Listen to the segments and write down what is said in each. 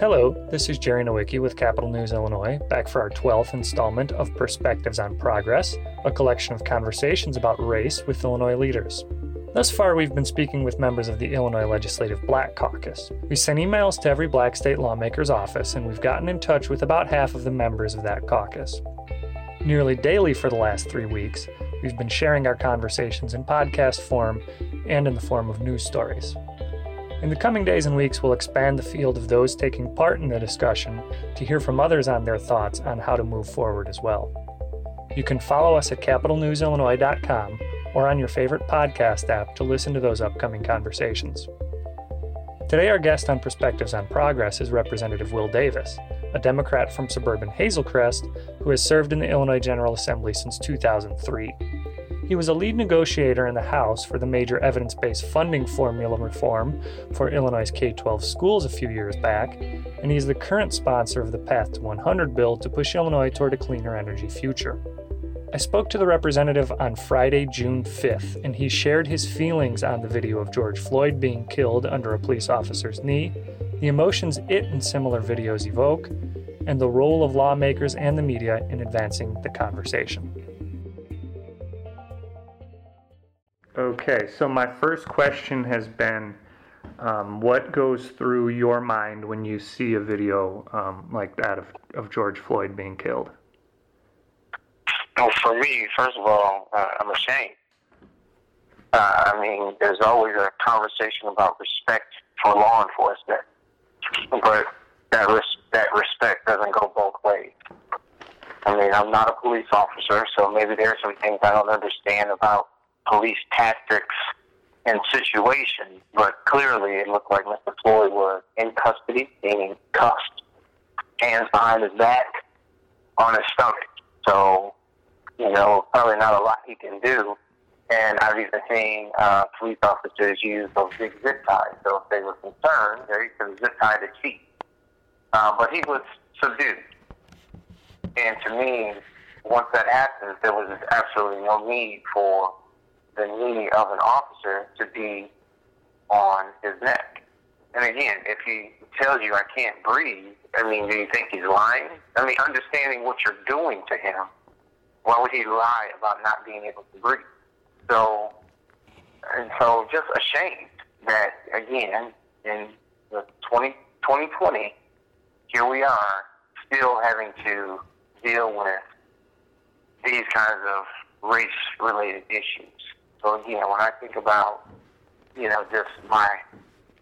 Hello, this is Jerry Nowicki with Capitol News Illinois, back for our 12th installment of Perspectives on Progress, a collection of conversations about race with Illinois leaders. Thus far, we've been speaking with members of the Illinois Legislative Black Caucus. We sent emails to every black state lawmaker's office, and we've gotten in touch with about half of the members of that caucus. Nearly daily for the last three weeks, we've been sharing our conversations in podcast form and in the form of news stories. In the coming days and weeks, we'll expand the field of those taking part in the discussion to hear from others on their thoughts on how to move forward as well. You can follow us at capitolnewsillinois.com or on your favorite podcast app to listen to those upcoming conversations. Today, our guest on Perspectives on Progress is Representative Will Davis, a Democrat from suburban Hazel Crest who has served in the Illinois General Assembly since 2003. He was a lead negotiator in the House for the major evidence based funding formula reform for Illinois' K 12 schools a few years back, and he is the current sponsor of the Path to 100 bill to push Illinois toward a cleaner energy future. I spoke to the representative on Friday, June 5th, and he shared his feelings on the video of George Floyd being killed under a police officer's knee, the emotions it and similar videos evoke, and the role of lawmakers and the media in advancing the conversation. Okay, so my first question has been um, what goes through your mind when you see a video um, like that of, of George Floyd being killed? Well, for me, first of all, uh, I'm ashamed. Uh, I mean, there's always a conversation about respect for law enforcement, but that res- that respect doesn't go both ways. I mean, I'm not a police officer, so maybe there's some things I don't understand about police tactics and situations, but clearly it looked like Mr. Floyd was in custody, meaning cuffed, hands behind his back, on his stomach. So you know, probably not a lot he can do. And I've even seen uh, police officers use those big zip ties. So if they were concerned, they could zip tie the feet. Uh, but he was subdued. And to me, once that happens, there was absolutely no need for the knee of an officer to be on his neck. And again, if he tells you I can't breathe, I mean, do you think he's lying? I mean, understanding what you're doing to him why would he lie about not being able to breathe? So, and so just ashamed that, again, in the 20, 2020, here we are still having to deal with these kinds of race-related issues. So again, when I think about, you know, just my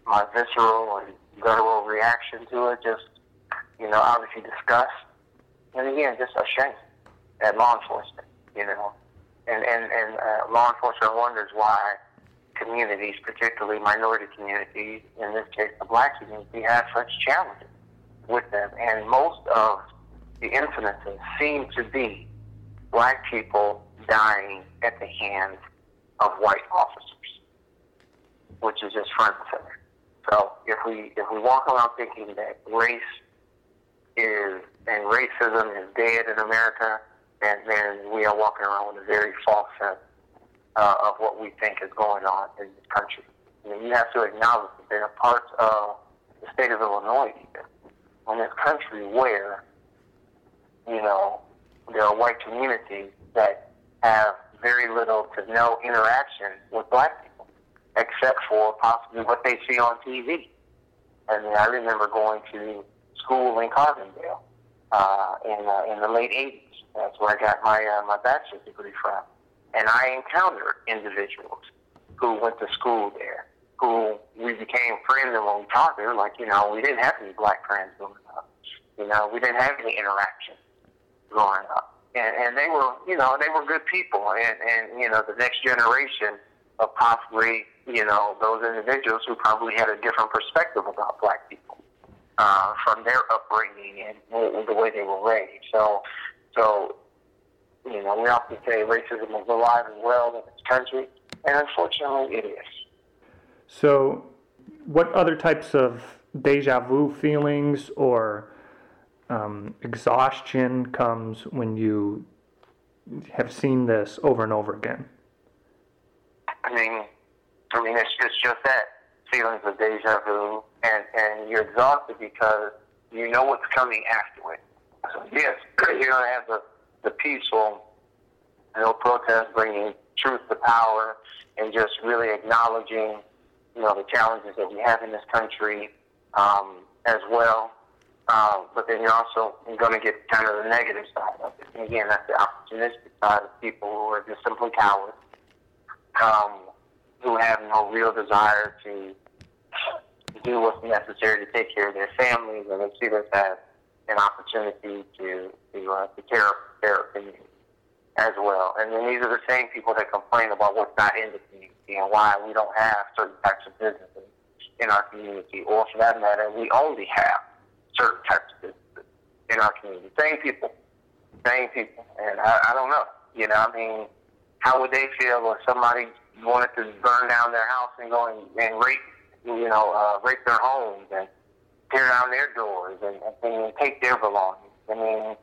my visceral and guttural reaction to it, just, you know, obviously disgust, and again, just ashamed at law enforcement, you know. And, and, and uh, law enforcement wonders why communities, particularly minority communities, in this case the black community, have such challenges with them. And most of the incidences seem to be black people dying at the hands of white officers, which is just front and center. So if we if we walk around thinking that race is and racism is dead in America, and then we are walking around with a very false sense uh, of what we think is going on in this country. I mean, you have to acknowledge that there are parts of the state of Illinois, even, in this country, where, you know, there are white communities that have very little to no interaction with black people, except for possibly what they see on TV. I mean, I remember going to school in Carbondale uh, in uh, in the late '80s, that's where I got my uh, my bachelor's degree from. And I encountered individuals who went to school there, who we became friends, and when we talked, they were like, you know, we didn't have any black friends growing up. You know, we didn't have any interaction growing up. And, and they were, you know, they were good people. And, and, you know, the next generation of possibly, you know, those individuals who probably had a different perspective about black people uh, from their upbringing and the way they were raised. So so, you know, we often say racism is alive and well in this country, and unfortunately it is. So, what other types of deja vu feelings or um, exhaustion comes when you have seen this over and over again? I mean, I mean, it's, it's just that feelings of deja vu, and, and you're exhausted because you know what's coming after it. So yes, you're going to have the, the peaceful, you know, protest bringing truth to power and just really acknowledging, you know, the challenges that we have in this country um, as well. Um, but then you're also going to get kind of the negative side of it. And again, that's the opportunistic side of people who are just simply cowards, um, who have no real desire to do what's necessary to take care of their families, and they see this as an opportunity to to, uh, to tear up their community as well. And then these are the same people that complain about what's not in the community and why we don't have certain types of businesses in our community, or for that matter, we only have certain types of businesses in our community. Same people, same people, and I, I don't know. You know, I mean, how would they feel if somebody wanted to burn down their house and go and, and rape, you know, uh, rape their homes and tear down their doors and, and, and take their belongings? I mean,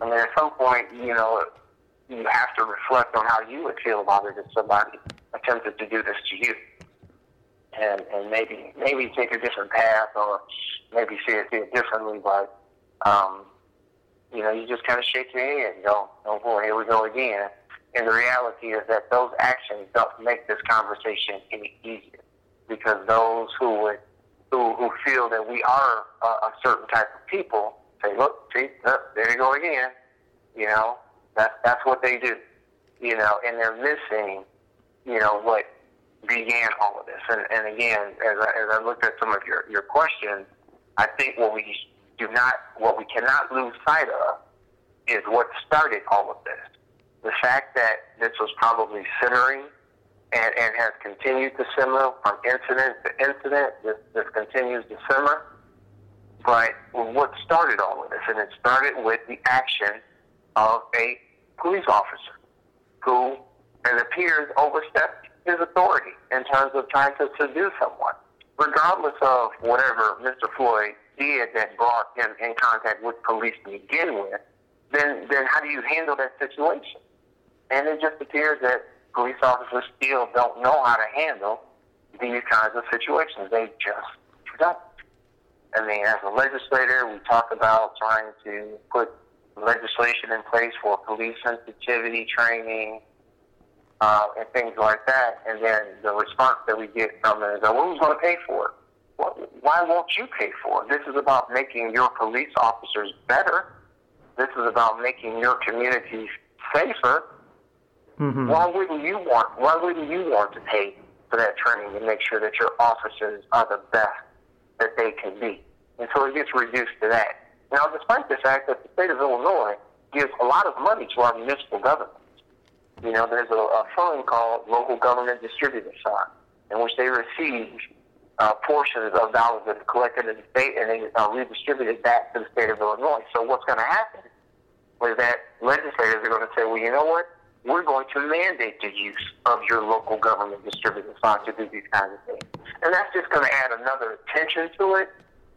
I mean, at some point, you know, you have to reflect on how you would feel about it if somebody attempted to do this to you and and maybe maybe take a different path or maybe see it, see it differently. But um, you know, you just kind of shake your head and go, "Oh boy, here we go again." And the reality is that those actions don't make this conversation any easier because those who would who who feel that we are a, a certain type of people say, "Look, see, look, there you go again." You know, that's that's what they do. You know, and they're missing, you know, what began all of this. And, and again, as I, as I looked at some of your, your questions, I think what we do not, what we cannot lose sight of is what started all of this. The fact that this was probably simmering and, and has continued to simmer from incident to incident, this, this continues to simmer. But what started all of this? And it started with the action of a police officer who, it appears, overstepped his authority in terms of trying to seduce someone. Regardless of whatever Mr. Floyd did that brought him in contact with police to begin with, then then how do you handle that situation? And it just appears that police officers still don't know how to handle these kinds of situations. They just don't. I mean, as a legislator, we talk about trying to put legislation in place for police sensitivity training, uh, and things like that. And then the response that we get from them is, well, who's going to pay for it? Well, why won't you pay for it? This is about making your police officers better. This is about making your communities safer. Mm-hmm. Why wouldn't you want? Why wouldn't you want to pay for that training to make sure that your officers are the best that they can be? And so it gets reduced to that. Now, despite the fact that the state of Illinois gives a lot of money to our municipal government, you know, there's a, a fund called Local Government Distributed Fund, in which they receive uh, portions of dollars that are collected in the state and they are redistributed back to the state of Illinois. So what's going to happen is that legislators are going to say, well, you know what? We're going to mandate the use of your local government distributed fund to do these kinds of things. And that's just going to add another tension to it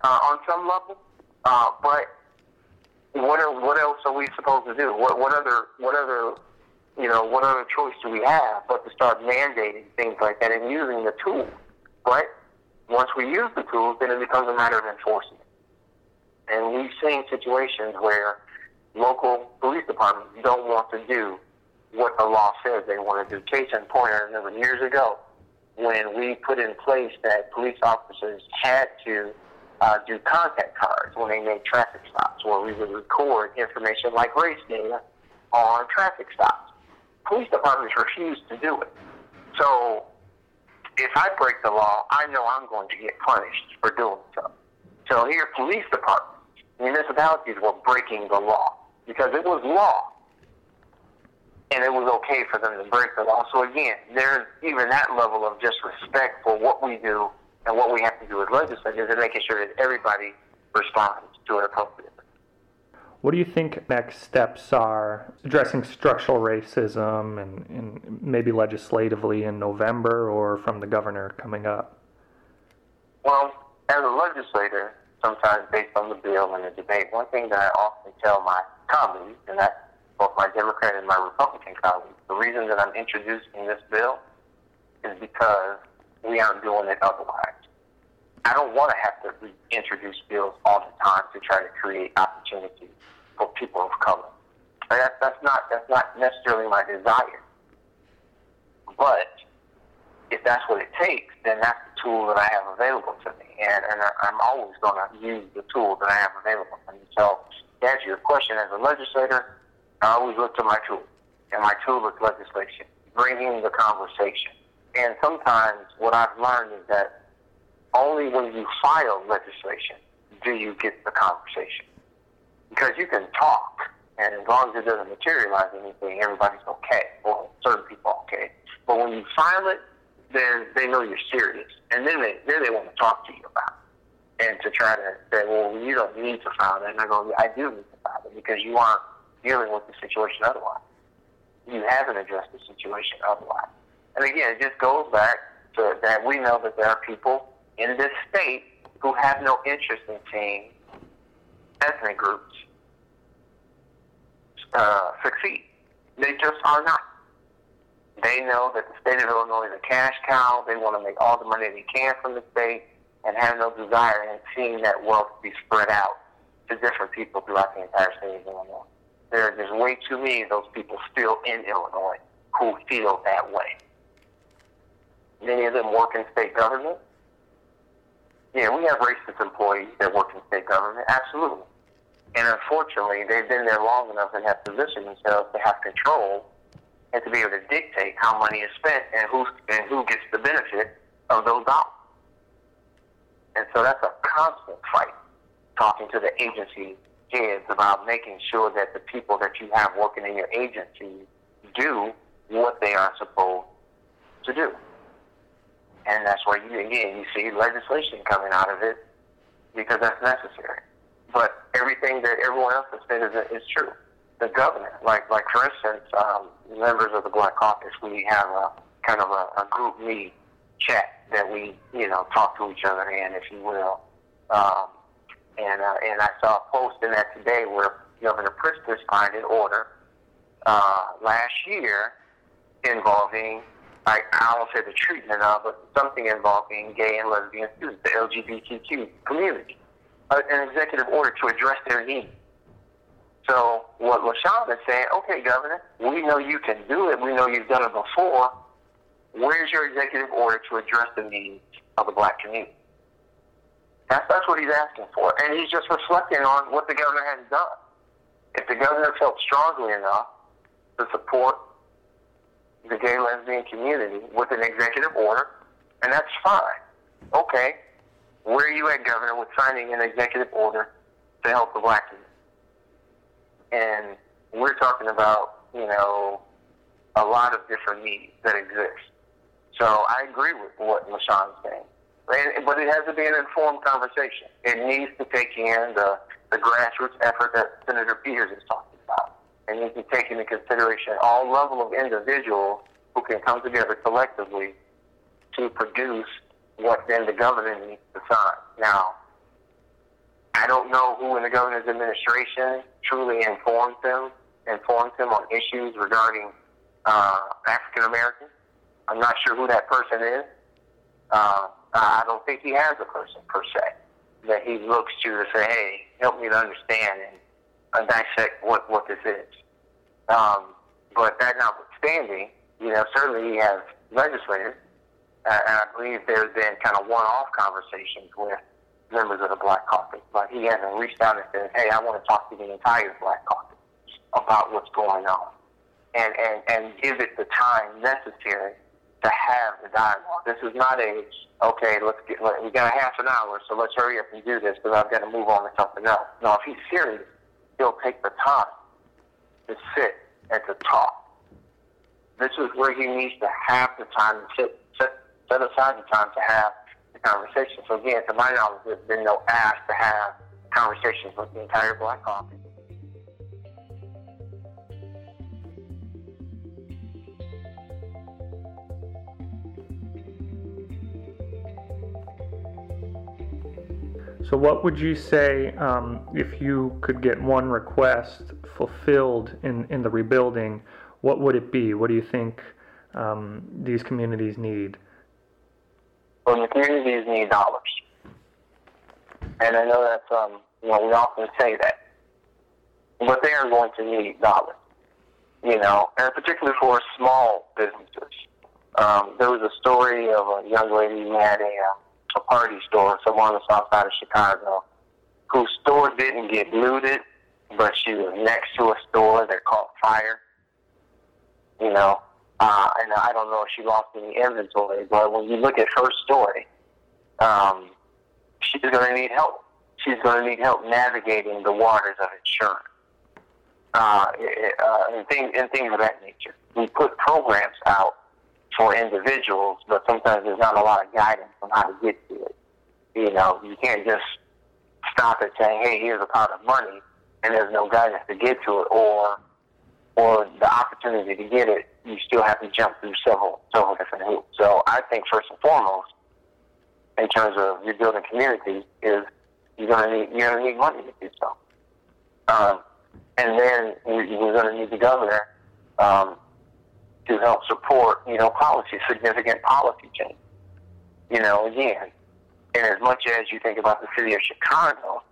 uh, on some level. Uh, but what are, what else are we supposed to do? What what other what other you know, what other choice do we have but to start mandating things like that and using the tools? But once we use the tools, then it becomes a matter of enforcement. And we've seen situations where local police departments don't want to do what the law says they want to do. Case in point, I remember years ago when we put in place that police officers had to uh, do contact cards when they made traffic stops, where we would record information like race data on traffic stops police departments refuse to do it. So if I break the law, I know I'm going to get punished for doing so. So here, police departments, municipalities were breaking the law because it was law. And it was okay for them to break the law. So again, there's even that level of just respect for what we do and what we have to do as legislators and making sure that everybody responds to it appropriately. What do you think next steps are addressing structural racism and, and maybe legislatively in November or from the governor coming up? Well, as a legislator, sometimes based on the bill and the debate, one thing that I often tell my colleagues, and that's both my Democrat and my Republican colleagues, the reason that I'm introducing this bill is because we aren't doing it otherwise. I don't want to have to reintroduce bills all the time to try to create opportunities for people of color. That, that's not that's not necessarily my desire. But if that's what it takes, then that's the tool that I have available to me, and and I, I'm always going to use the tool that I have available to me. So, to answer your question, as a legislator, I always look to my tool, and my tool is legislation, bringing the conversation. And sometimes what I've learned is that only when you file legislation do you get the conversation. Because you can talk, and as long as it doesn't materialize anything, everybody's okay, or certain people okay. But when you file it, then they know you're serious, and then they then they want to talk to you about it, and to try to say, well, you don't need to file that. And I go, I do need to file it because you aren't dealing with the situation otherwise. You haven't addressed the situation otherwise. And again, it just goes back to that we know that there are people in this state who have no interest in seeing ethnic groups uh, succeed. They just are not. They know that the state of Illinois is a cash cow. They want to make all the money they can from the state and have no desire in seeing that wealth be spread out to different people throughout the entire state of Illinois. There just way too many of those people still in Illinois who feel that way. Many of them work in state government. Yeah, we have racist employees that work in state government, absolutely. And unfortunately, they've been there long enough and have positioned themselves to have control and to be able to dictate how money is spent and who and who gets the benefit of those dollars. And so that's a constant fight, talking to the agency heads about making sure that the people that you have working in your agency do what they are supposed to do. And that's why you again you see legislation coming out of it because that's necessary. But everything that everyone else has said is, is true. The governor, like like for instance, um, members of the Black Caucus, we have a kind of a, a group meet chat that we you know talk to each other in, if you will. Um, and uh, and I saw a post in that today where Governor Pritzker signed an order uh, last year involving I, I don't say the treatment of, but something involving gay and lesbian students, the LGBTQ community, uh, an executive order to address their needs. So what LaShawn is saying, okay, Governor, we know you can do it. We know you've done it before. Where's your executive order to address the needs of the black community? That's, that's what he's asking for. And he's just reflecting on what the governor has done. If the governor felt strongly enough to support the gay lesbian community with an executive order, and that's fine. Okay, where are you at, Governor, with signing an executive order to help the black community? And we're talking about, you know, a lot of different needs that exist. So I agree with what LaShawn's saying. And, but it has to be an informed conversation. It needs to take in the, the grassroots effort that Senator Peters is talking. And needs to take into consideration all level of individuals who can come together collectively to produce what then the governor needs to sign. Now, I don't know who in the governor's administration truly informs them, informs them on issues regarding uh, African Americans. I'm not sure who that person is. Uh, I don't think he has a person per se that he looks to to say, "Hey, help me to understand and uh, dissect what what this is." Um, but that notwithstanding, you know, certainly he has legislators, uh, and I believe there's been kind of one-off conversations with members of the Black Caucus, but he hasn't reached out and said, "Hey, I want to talk to the entire Black Caucus about what's going on," and and and give it the time necessary to have the dialogue. This is not a okay. Let's get. We got a half an hour, so let's hurry up and do this because I've got to move on to something else. No, if he's serious, he'll take the time to sit and to talk. This is where he needs to have the time to sit, set, set aside the time to have the conversation. So again, to my knowledge, there's been no ask to have conversations with the entire Black Caucus. So, what would you say um, if you could get one request fulfilled in, in the rebuilding? What would it be? What do you think um, these communities need? Well, the communities need dollars. And I know that's, um, you know, we often say that. But they are going to need dollars, you know, and particularly for small businesses. Um, there was a story of a young lady who had a, uh, a party store somewhere on the south side of Chicago whose store didn't get looted, but she was next to a store that caught fire. You know, uh, and I don't know if she lost any inventory, but when you look at her story, um, she's going to need help. She's going to need help navigating the waters of insurance uh, uh, and, things, and things of that nature. We put programs out for individuals, but sometimes there's not a lot of guidance on how to get to it. You know, you can't just stop it saying, "Hey, here's a pot of money," and there's no guidance to get to it, or or the opportunity to get it, you still have to jump through several several different hoops. So I think first and foremost, in terms of your building community, is you're gonna need you're gonna need money to do so. Um, and then we're going to need the governor um, to help support, you know, policy, significant policy change. You know, again, and as much as you think about the city of Chicago,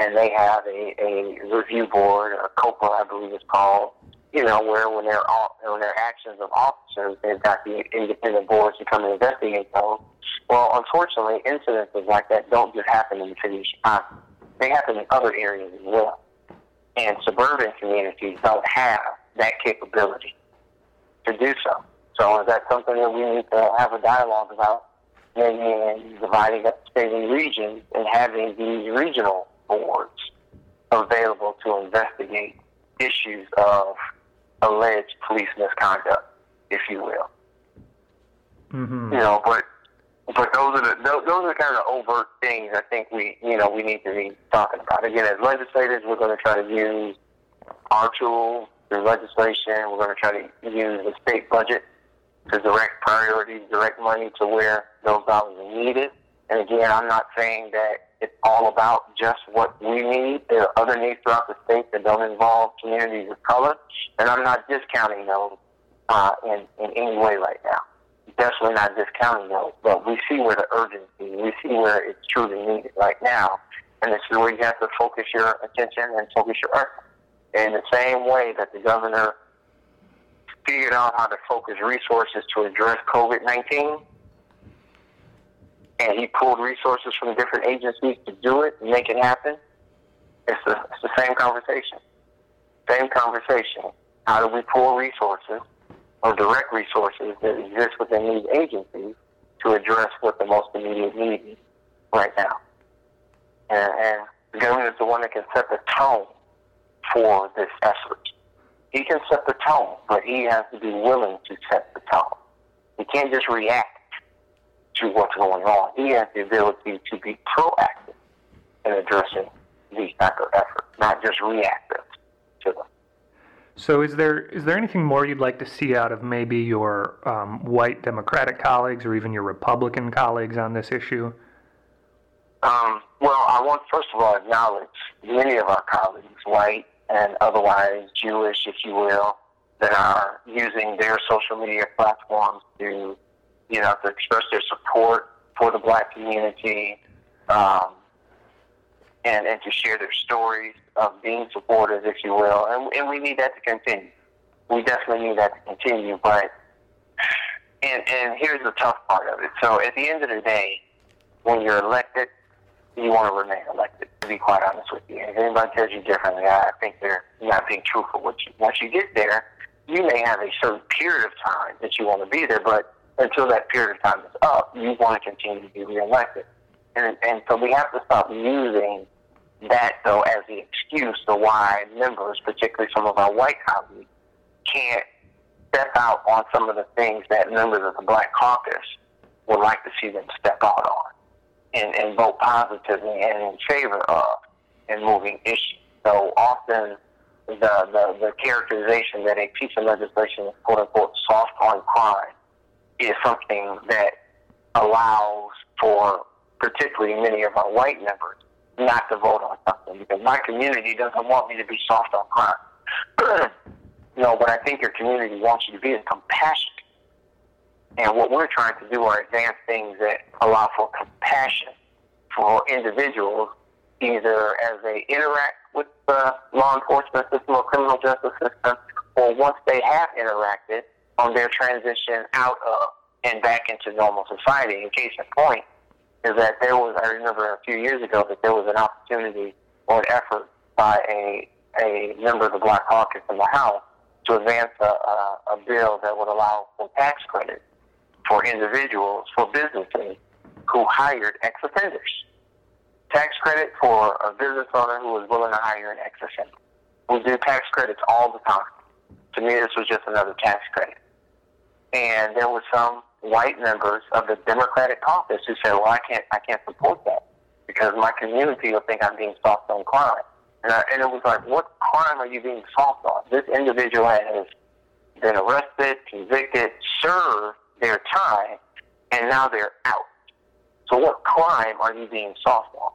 and they have a, a review board, or COPA, I believe it's called, you know, where when they're all, when their actions of officers, they've got the independent boards to come and investigate those. Well, unfortunately, incidences like that don't just happen in the city of Chicago. They happen in other areas as well and suburban communities don't have that capability to do so. So is that something that we need to have a dialogue about? Maybe in dividing up state and regions and having these regional boards available to investigate issues of alleged police misconduct, if you will. Mm-hmm. You know, but but those are the those, those are kind of overt things I think we you know we need to be talking about. Again, as legislators, we're going to try to use our tools through legislation. We're going to try to use the state budget to direct priorities, direct money to where those dollars are needed. And again, I'm not saying that it's all about just what we need. There are other needs throughout the state that don't involve communities of color, and I'm not discounting those uh, in in any way right now definitely not discounting those, but we see where the urgency, we see where it's truly needed right now. And is where you have to focus your attention and focus your effort. In the same way that the governor figured out how to focus resources to address COVID 19, and he pulled resources from different agencies to do it and make it happen, it's the, it's the same conversation. Same conversation. How do we pull resources or direct resources that exist within these agencies to address what the most immediate need is right now. And, and the government is the one that can set the tone for this effort. He can set the tone, but he has to be willing to set the tone. He can't just react to what's going on. He has the ability to be proactive in addressing these type of efforts, not just reactive to them. So, is there is there anything more you'd like to see out of maybe your um, white Democratic colleagues or even your Republican colleagues on this issue? Um, well, I want first of all acknowledge many of our colleagues, white and otherwise Jewish, if you will, that are using their social media platforms to, you know, to express their support for the black community, um, and, and to share their stories of being supporters, if you will. And, and we need that to continue. We definitely need that to continue. But and and here's the tough part of it. So at the end of the day, when you're elected, you want to remain elected. Be quite honest with you, if anybody tells you differently, I think they're not being truthful. Once you, once you get there, you may have a certain period of time that you want to be there, but until that period of time is up, you want to continue to be reelected. And, and so we have to stop using that, though, as the excuse to why members, particularly some of our white colleagues, can't step out on some of the things that members of the Black Caucus would like to see them step out on and, and vote positively and in favor of in moving issues. So often the, the, the characterization that a piece of legislation is quote unquote soft on crime is something that allows for particularly many of our white members not to vote on something because my community doesn't want me to be soft on crime. no, what I think your community wants you to be compassionate. And what we're trying to do are advance things that allow for compassion for individuals, either as they interact with the law enforcement system or criminal justice system, or once they have interacted on their transition out of and back into normal society. In case in point, is that there was, I remember a few years ago that there was an opportunity or an effort by a, a member of the Black Caucus in the House to advance a, a, a bill that would allow for tax credit for individuals, for businesses who hired ex-offenders. Tax credit for a business owner who was willing to hire an ex-offender. We do tax credits all the time. To me, this was just another tax credit. And there were some white members of the Democratic caucus who said, "Well, I can't, I can't support that because my community will think I'm being soft on crime." And, I, and it was like, "What crime are you being soft on?" This individual has been arrested, convicted, served their time, and now they're out. So, what crime are you being soft on?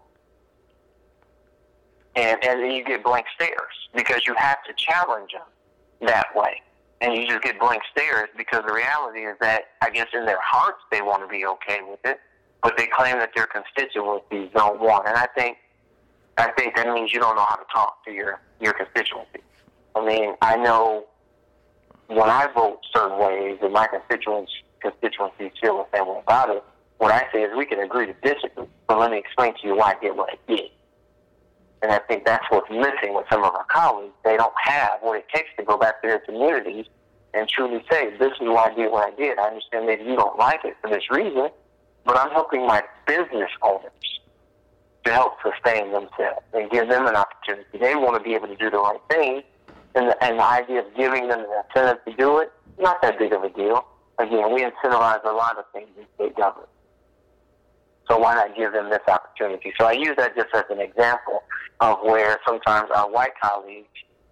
And and then you get blank stares because you have to challenge them that way and you just get blank stares because the reality is that I guess in their hearts they want to be okay with it, but they claim that their constituencies don't want. And I think I think that means you don't know how to talk to your your constituency. I mean, I know when I vote certain ways and my constituents constituencies feel the same way about it. What I say is we can agree to disagree, but let me explain to you why I did what I did. And I think that's what's missing with some of our colleagues. They don't have what it takes to go back to their communities and truly say, this is why I did what I did. I understand maybe you don't like it for this reason, but I'm helping my business owners to help sustain themselves and give them an opportunity. They want to be able to do the right thing, and the, and the idea of giving them an incentive to do it, not that big of a deal. Again, we incentivize a lot of things in state government. So why not give them this opportunity? So I use that just as an example of where sometimes our white colleagues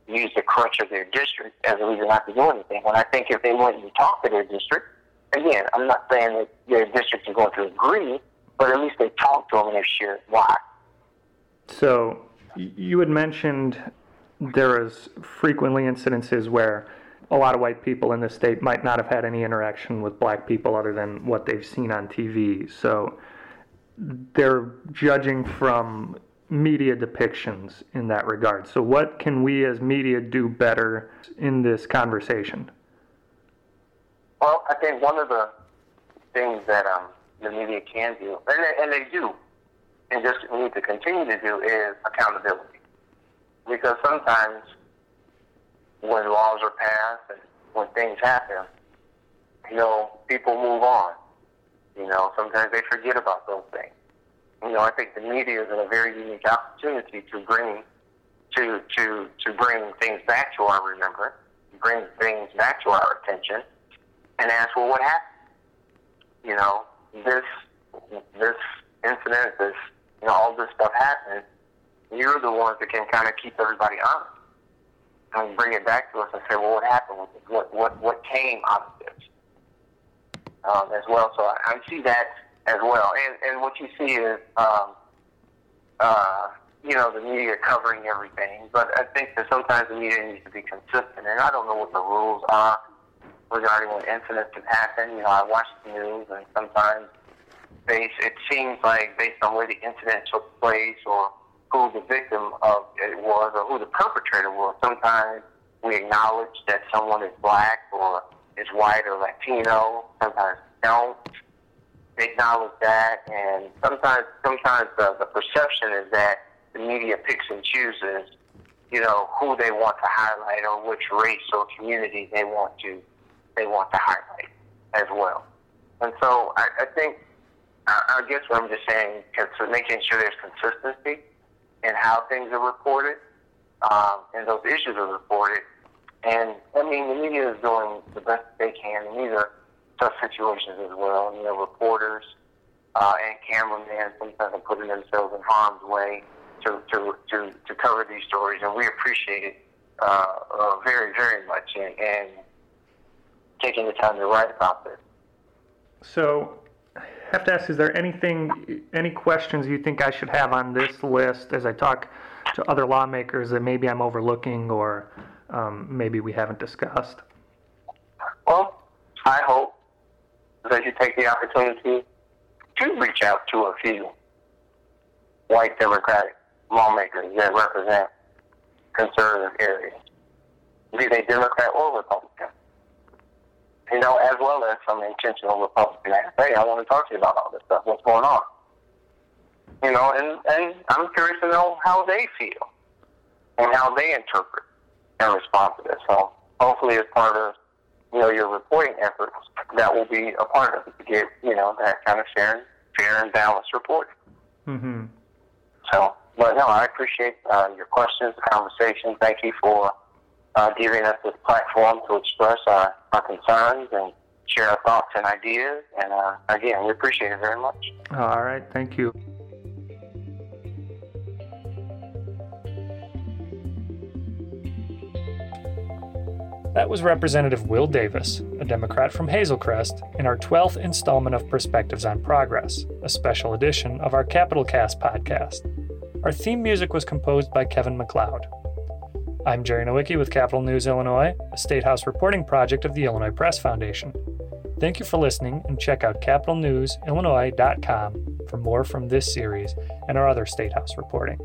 use the crutch of their district as a reason not to do anything. When I think if they went and talked to their district, again, I'm not saying that their district is going to agree, but at least they talk to them and they share why. So you had mentioned there is frequently incidences where a lot of white people in the state might not have had any interaction with black people other than what they've seen on TV. So they're judging from media depictions in that regard. So, what can we as media do better in this conversation? Well, I think one of the things that um, the media can do, and they, and they do, and just need to continue to do, is accountability. Because sometimes when laws are passed and when things happen, you know, people move on. You know, sometimes they forget about those things. You know, I think the media is in a very unique opportunity to bring to to to bring things back to our remembrance, bring things back to our attention, and ask, well, what happened? You know, this this incident, this you know, all this stuff happened. You're the ones that can kind of keep everybody honest and bring it back to us and say, well, what happened? What what what came out of this? Um, as well. So I, I see that as well. And and what you see is, um, uh, you know, the media covering everything. But I think that sometimes the media needs to be consistent. And I don't know what the rules are regarding when incidents can happen. You know, I watch the news, and sometimes based, it seems like based on where the incident took place or who the victim of it was or who the perpetrator was, sometimes we acknowledge that someone is black or is white or Latino. Sometimes don't acknowledge that, and sometimes sometimes the, the perception is that the media picks and chooses, you know, who they want to highlight or which race or community they want to they want to highlight as well. And so I, I think I, guess what I'm just saying is making sure there's consistency in how things are reported um, and those issues are reported. And I mean, the media is doing the best they can, and these are tough situations as well. You know, reporters uh, and cameramen sometimes are putting themselves in harm's way to, to, to, to cover these stories, and we appreciate it uh, uh, very, very much, and, and taking the time to write about this. So, have to ask: Is there anything, any questions you think I should have on this list as I talk to other lawmakers that maybe I'm overlooking or um, maybe we haven't discussed? Well, I hope that you take the opportunity to reach out to a few white Democratic lawmakers that represent conservative areas, be they Democrat or Republican. You know, as well as some intentional Republican ask, hey, I want to talk to you about all this stuff. What's going on? You know, and, and I'm curious to know how they feel and how they interpret and respond to this. So hopefully as part of, you know, your reporting efforts, that will be a part of it to get, you know, that kind of fair, fair and balanced reporting. Mm-hmm. So, but no, I appreciate uh, your questions, conversation. Thank you for uh, giving us this platform to express our, our concerns and share our thoughts and ideas. And uh, again, we appreciate it very much. All right. Thank you. That was Representative Will Davis, a Democrat from Hazel Crest, in our 12th installment of Perspectives on Progress, a special edition of our Capitol Cast podcast. Our theme music was composed by Kevin MacLeod. I'm Jerry Nowicki with Capitol News Illinois, a State House reporting project of the Illinois Press Foundation. Thank you for listening and check out capitolnewsillinois.com for more from this series and our other State House reporting.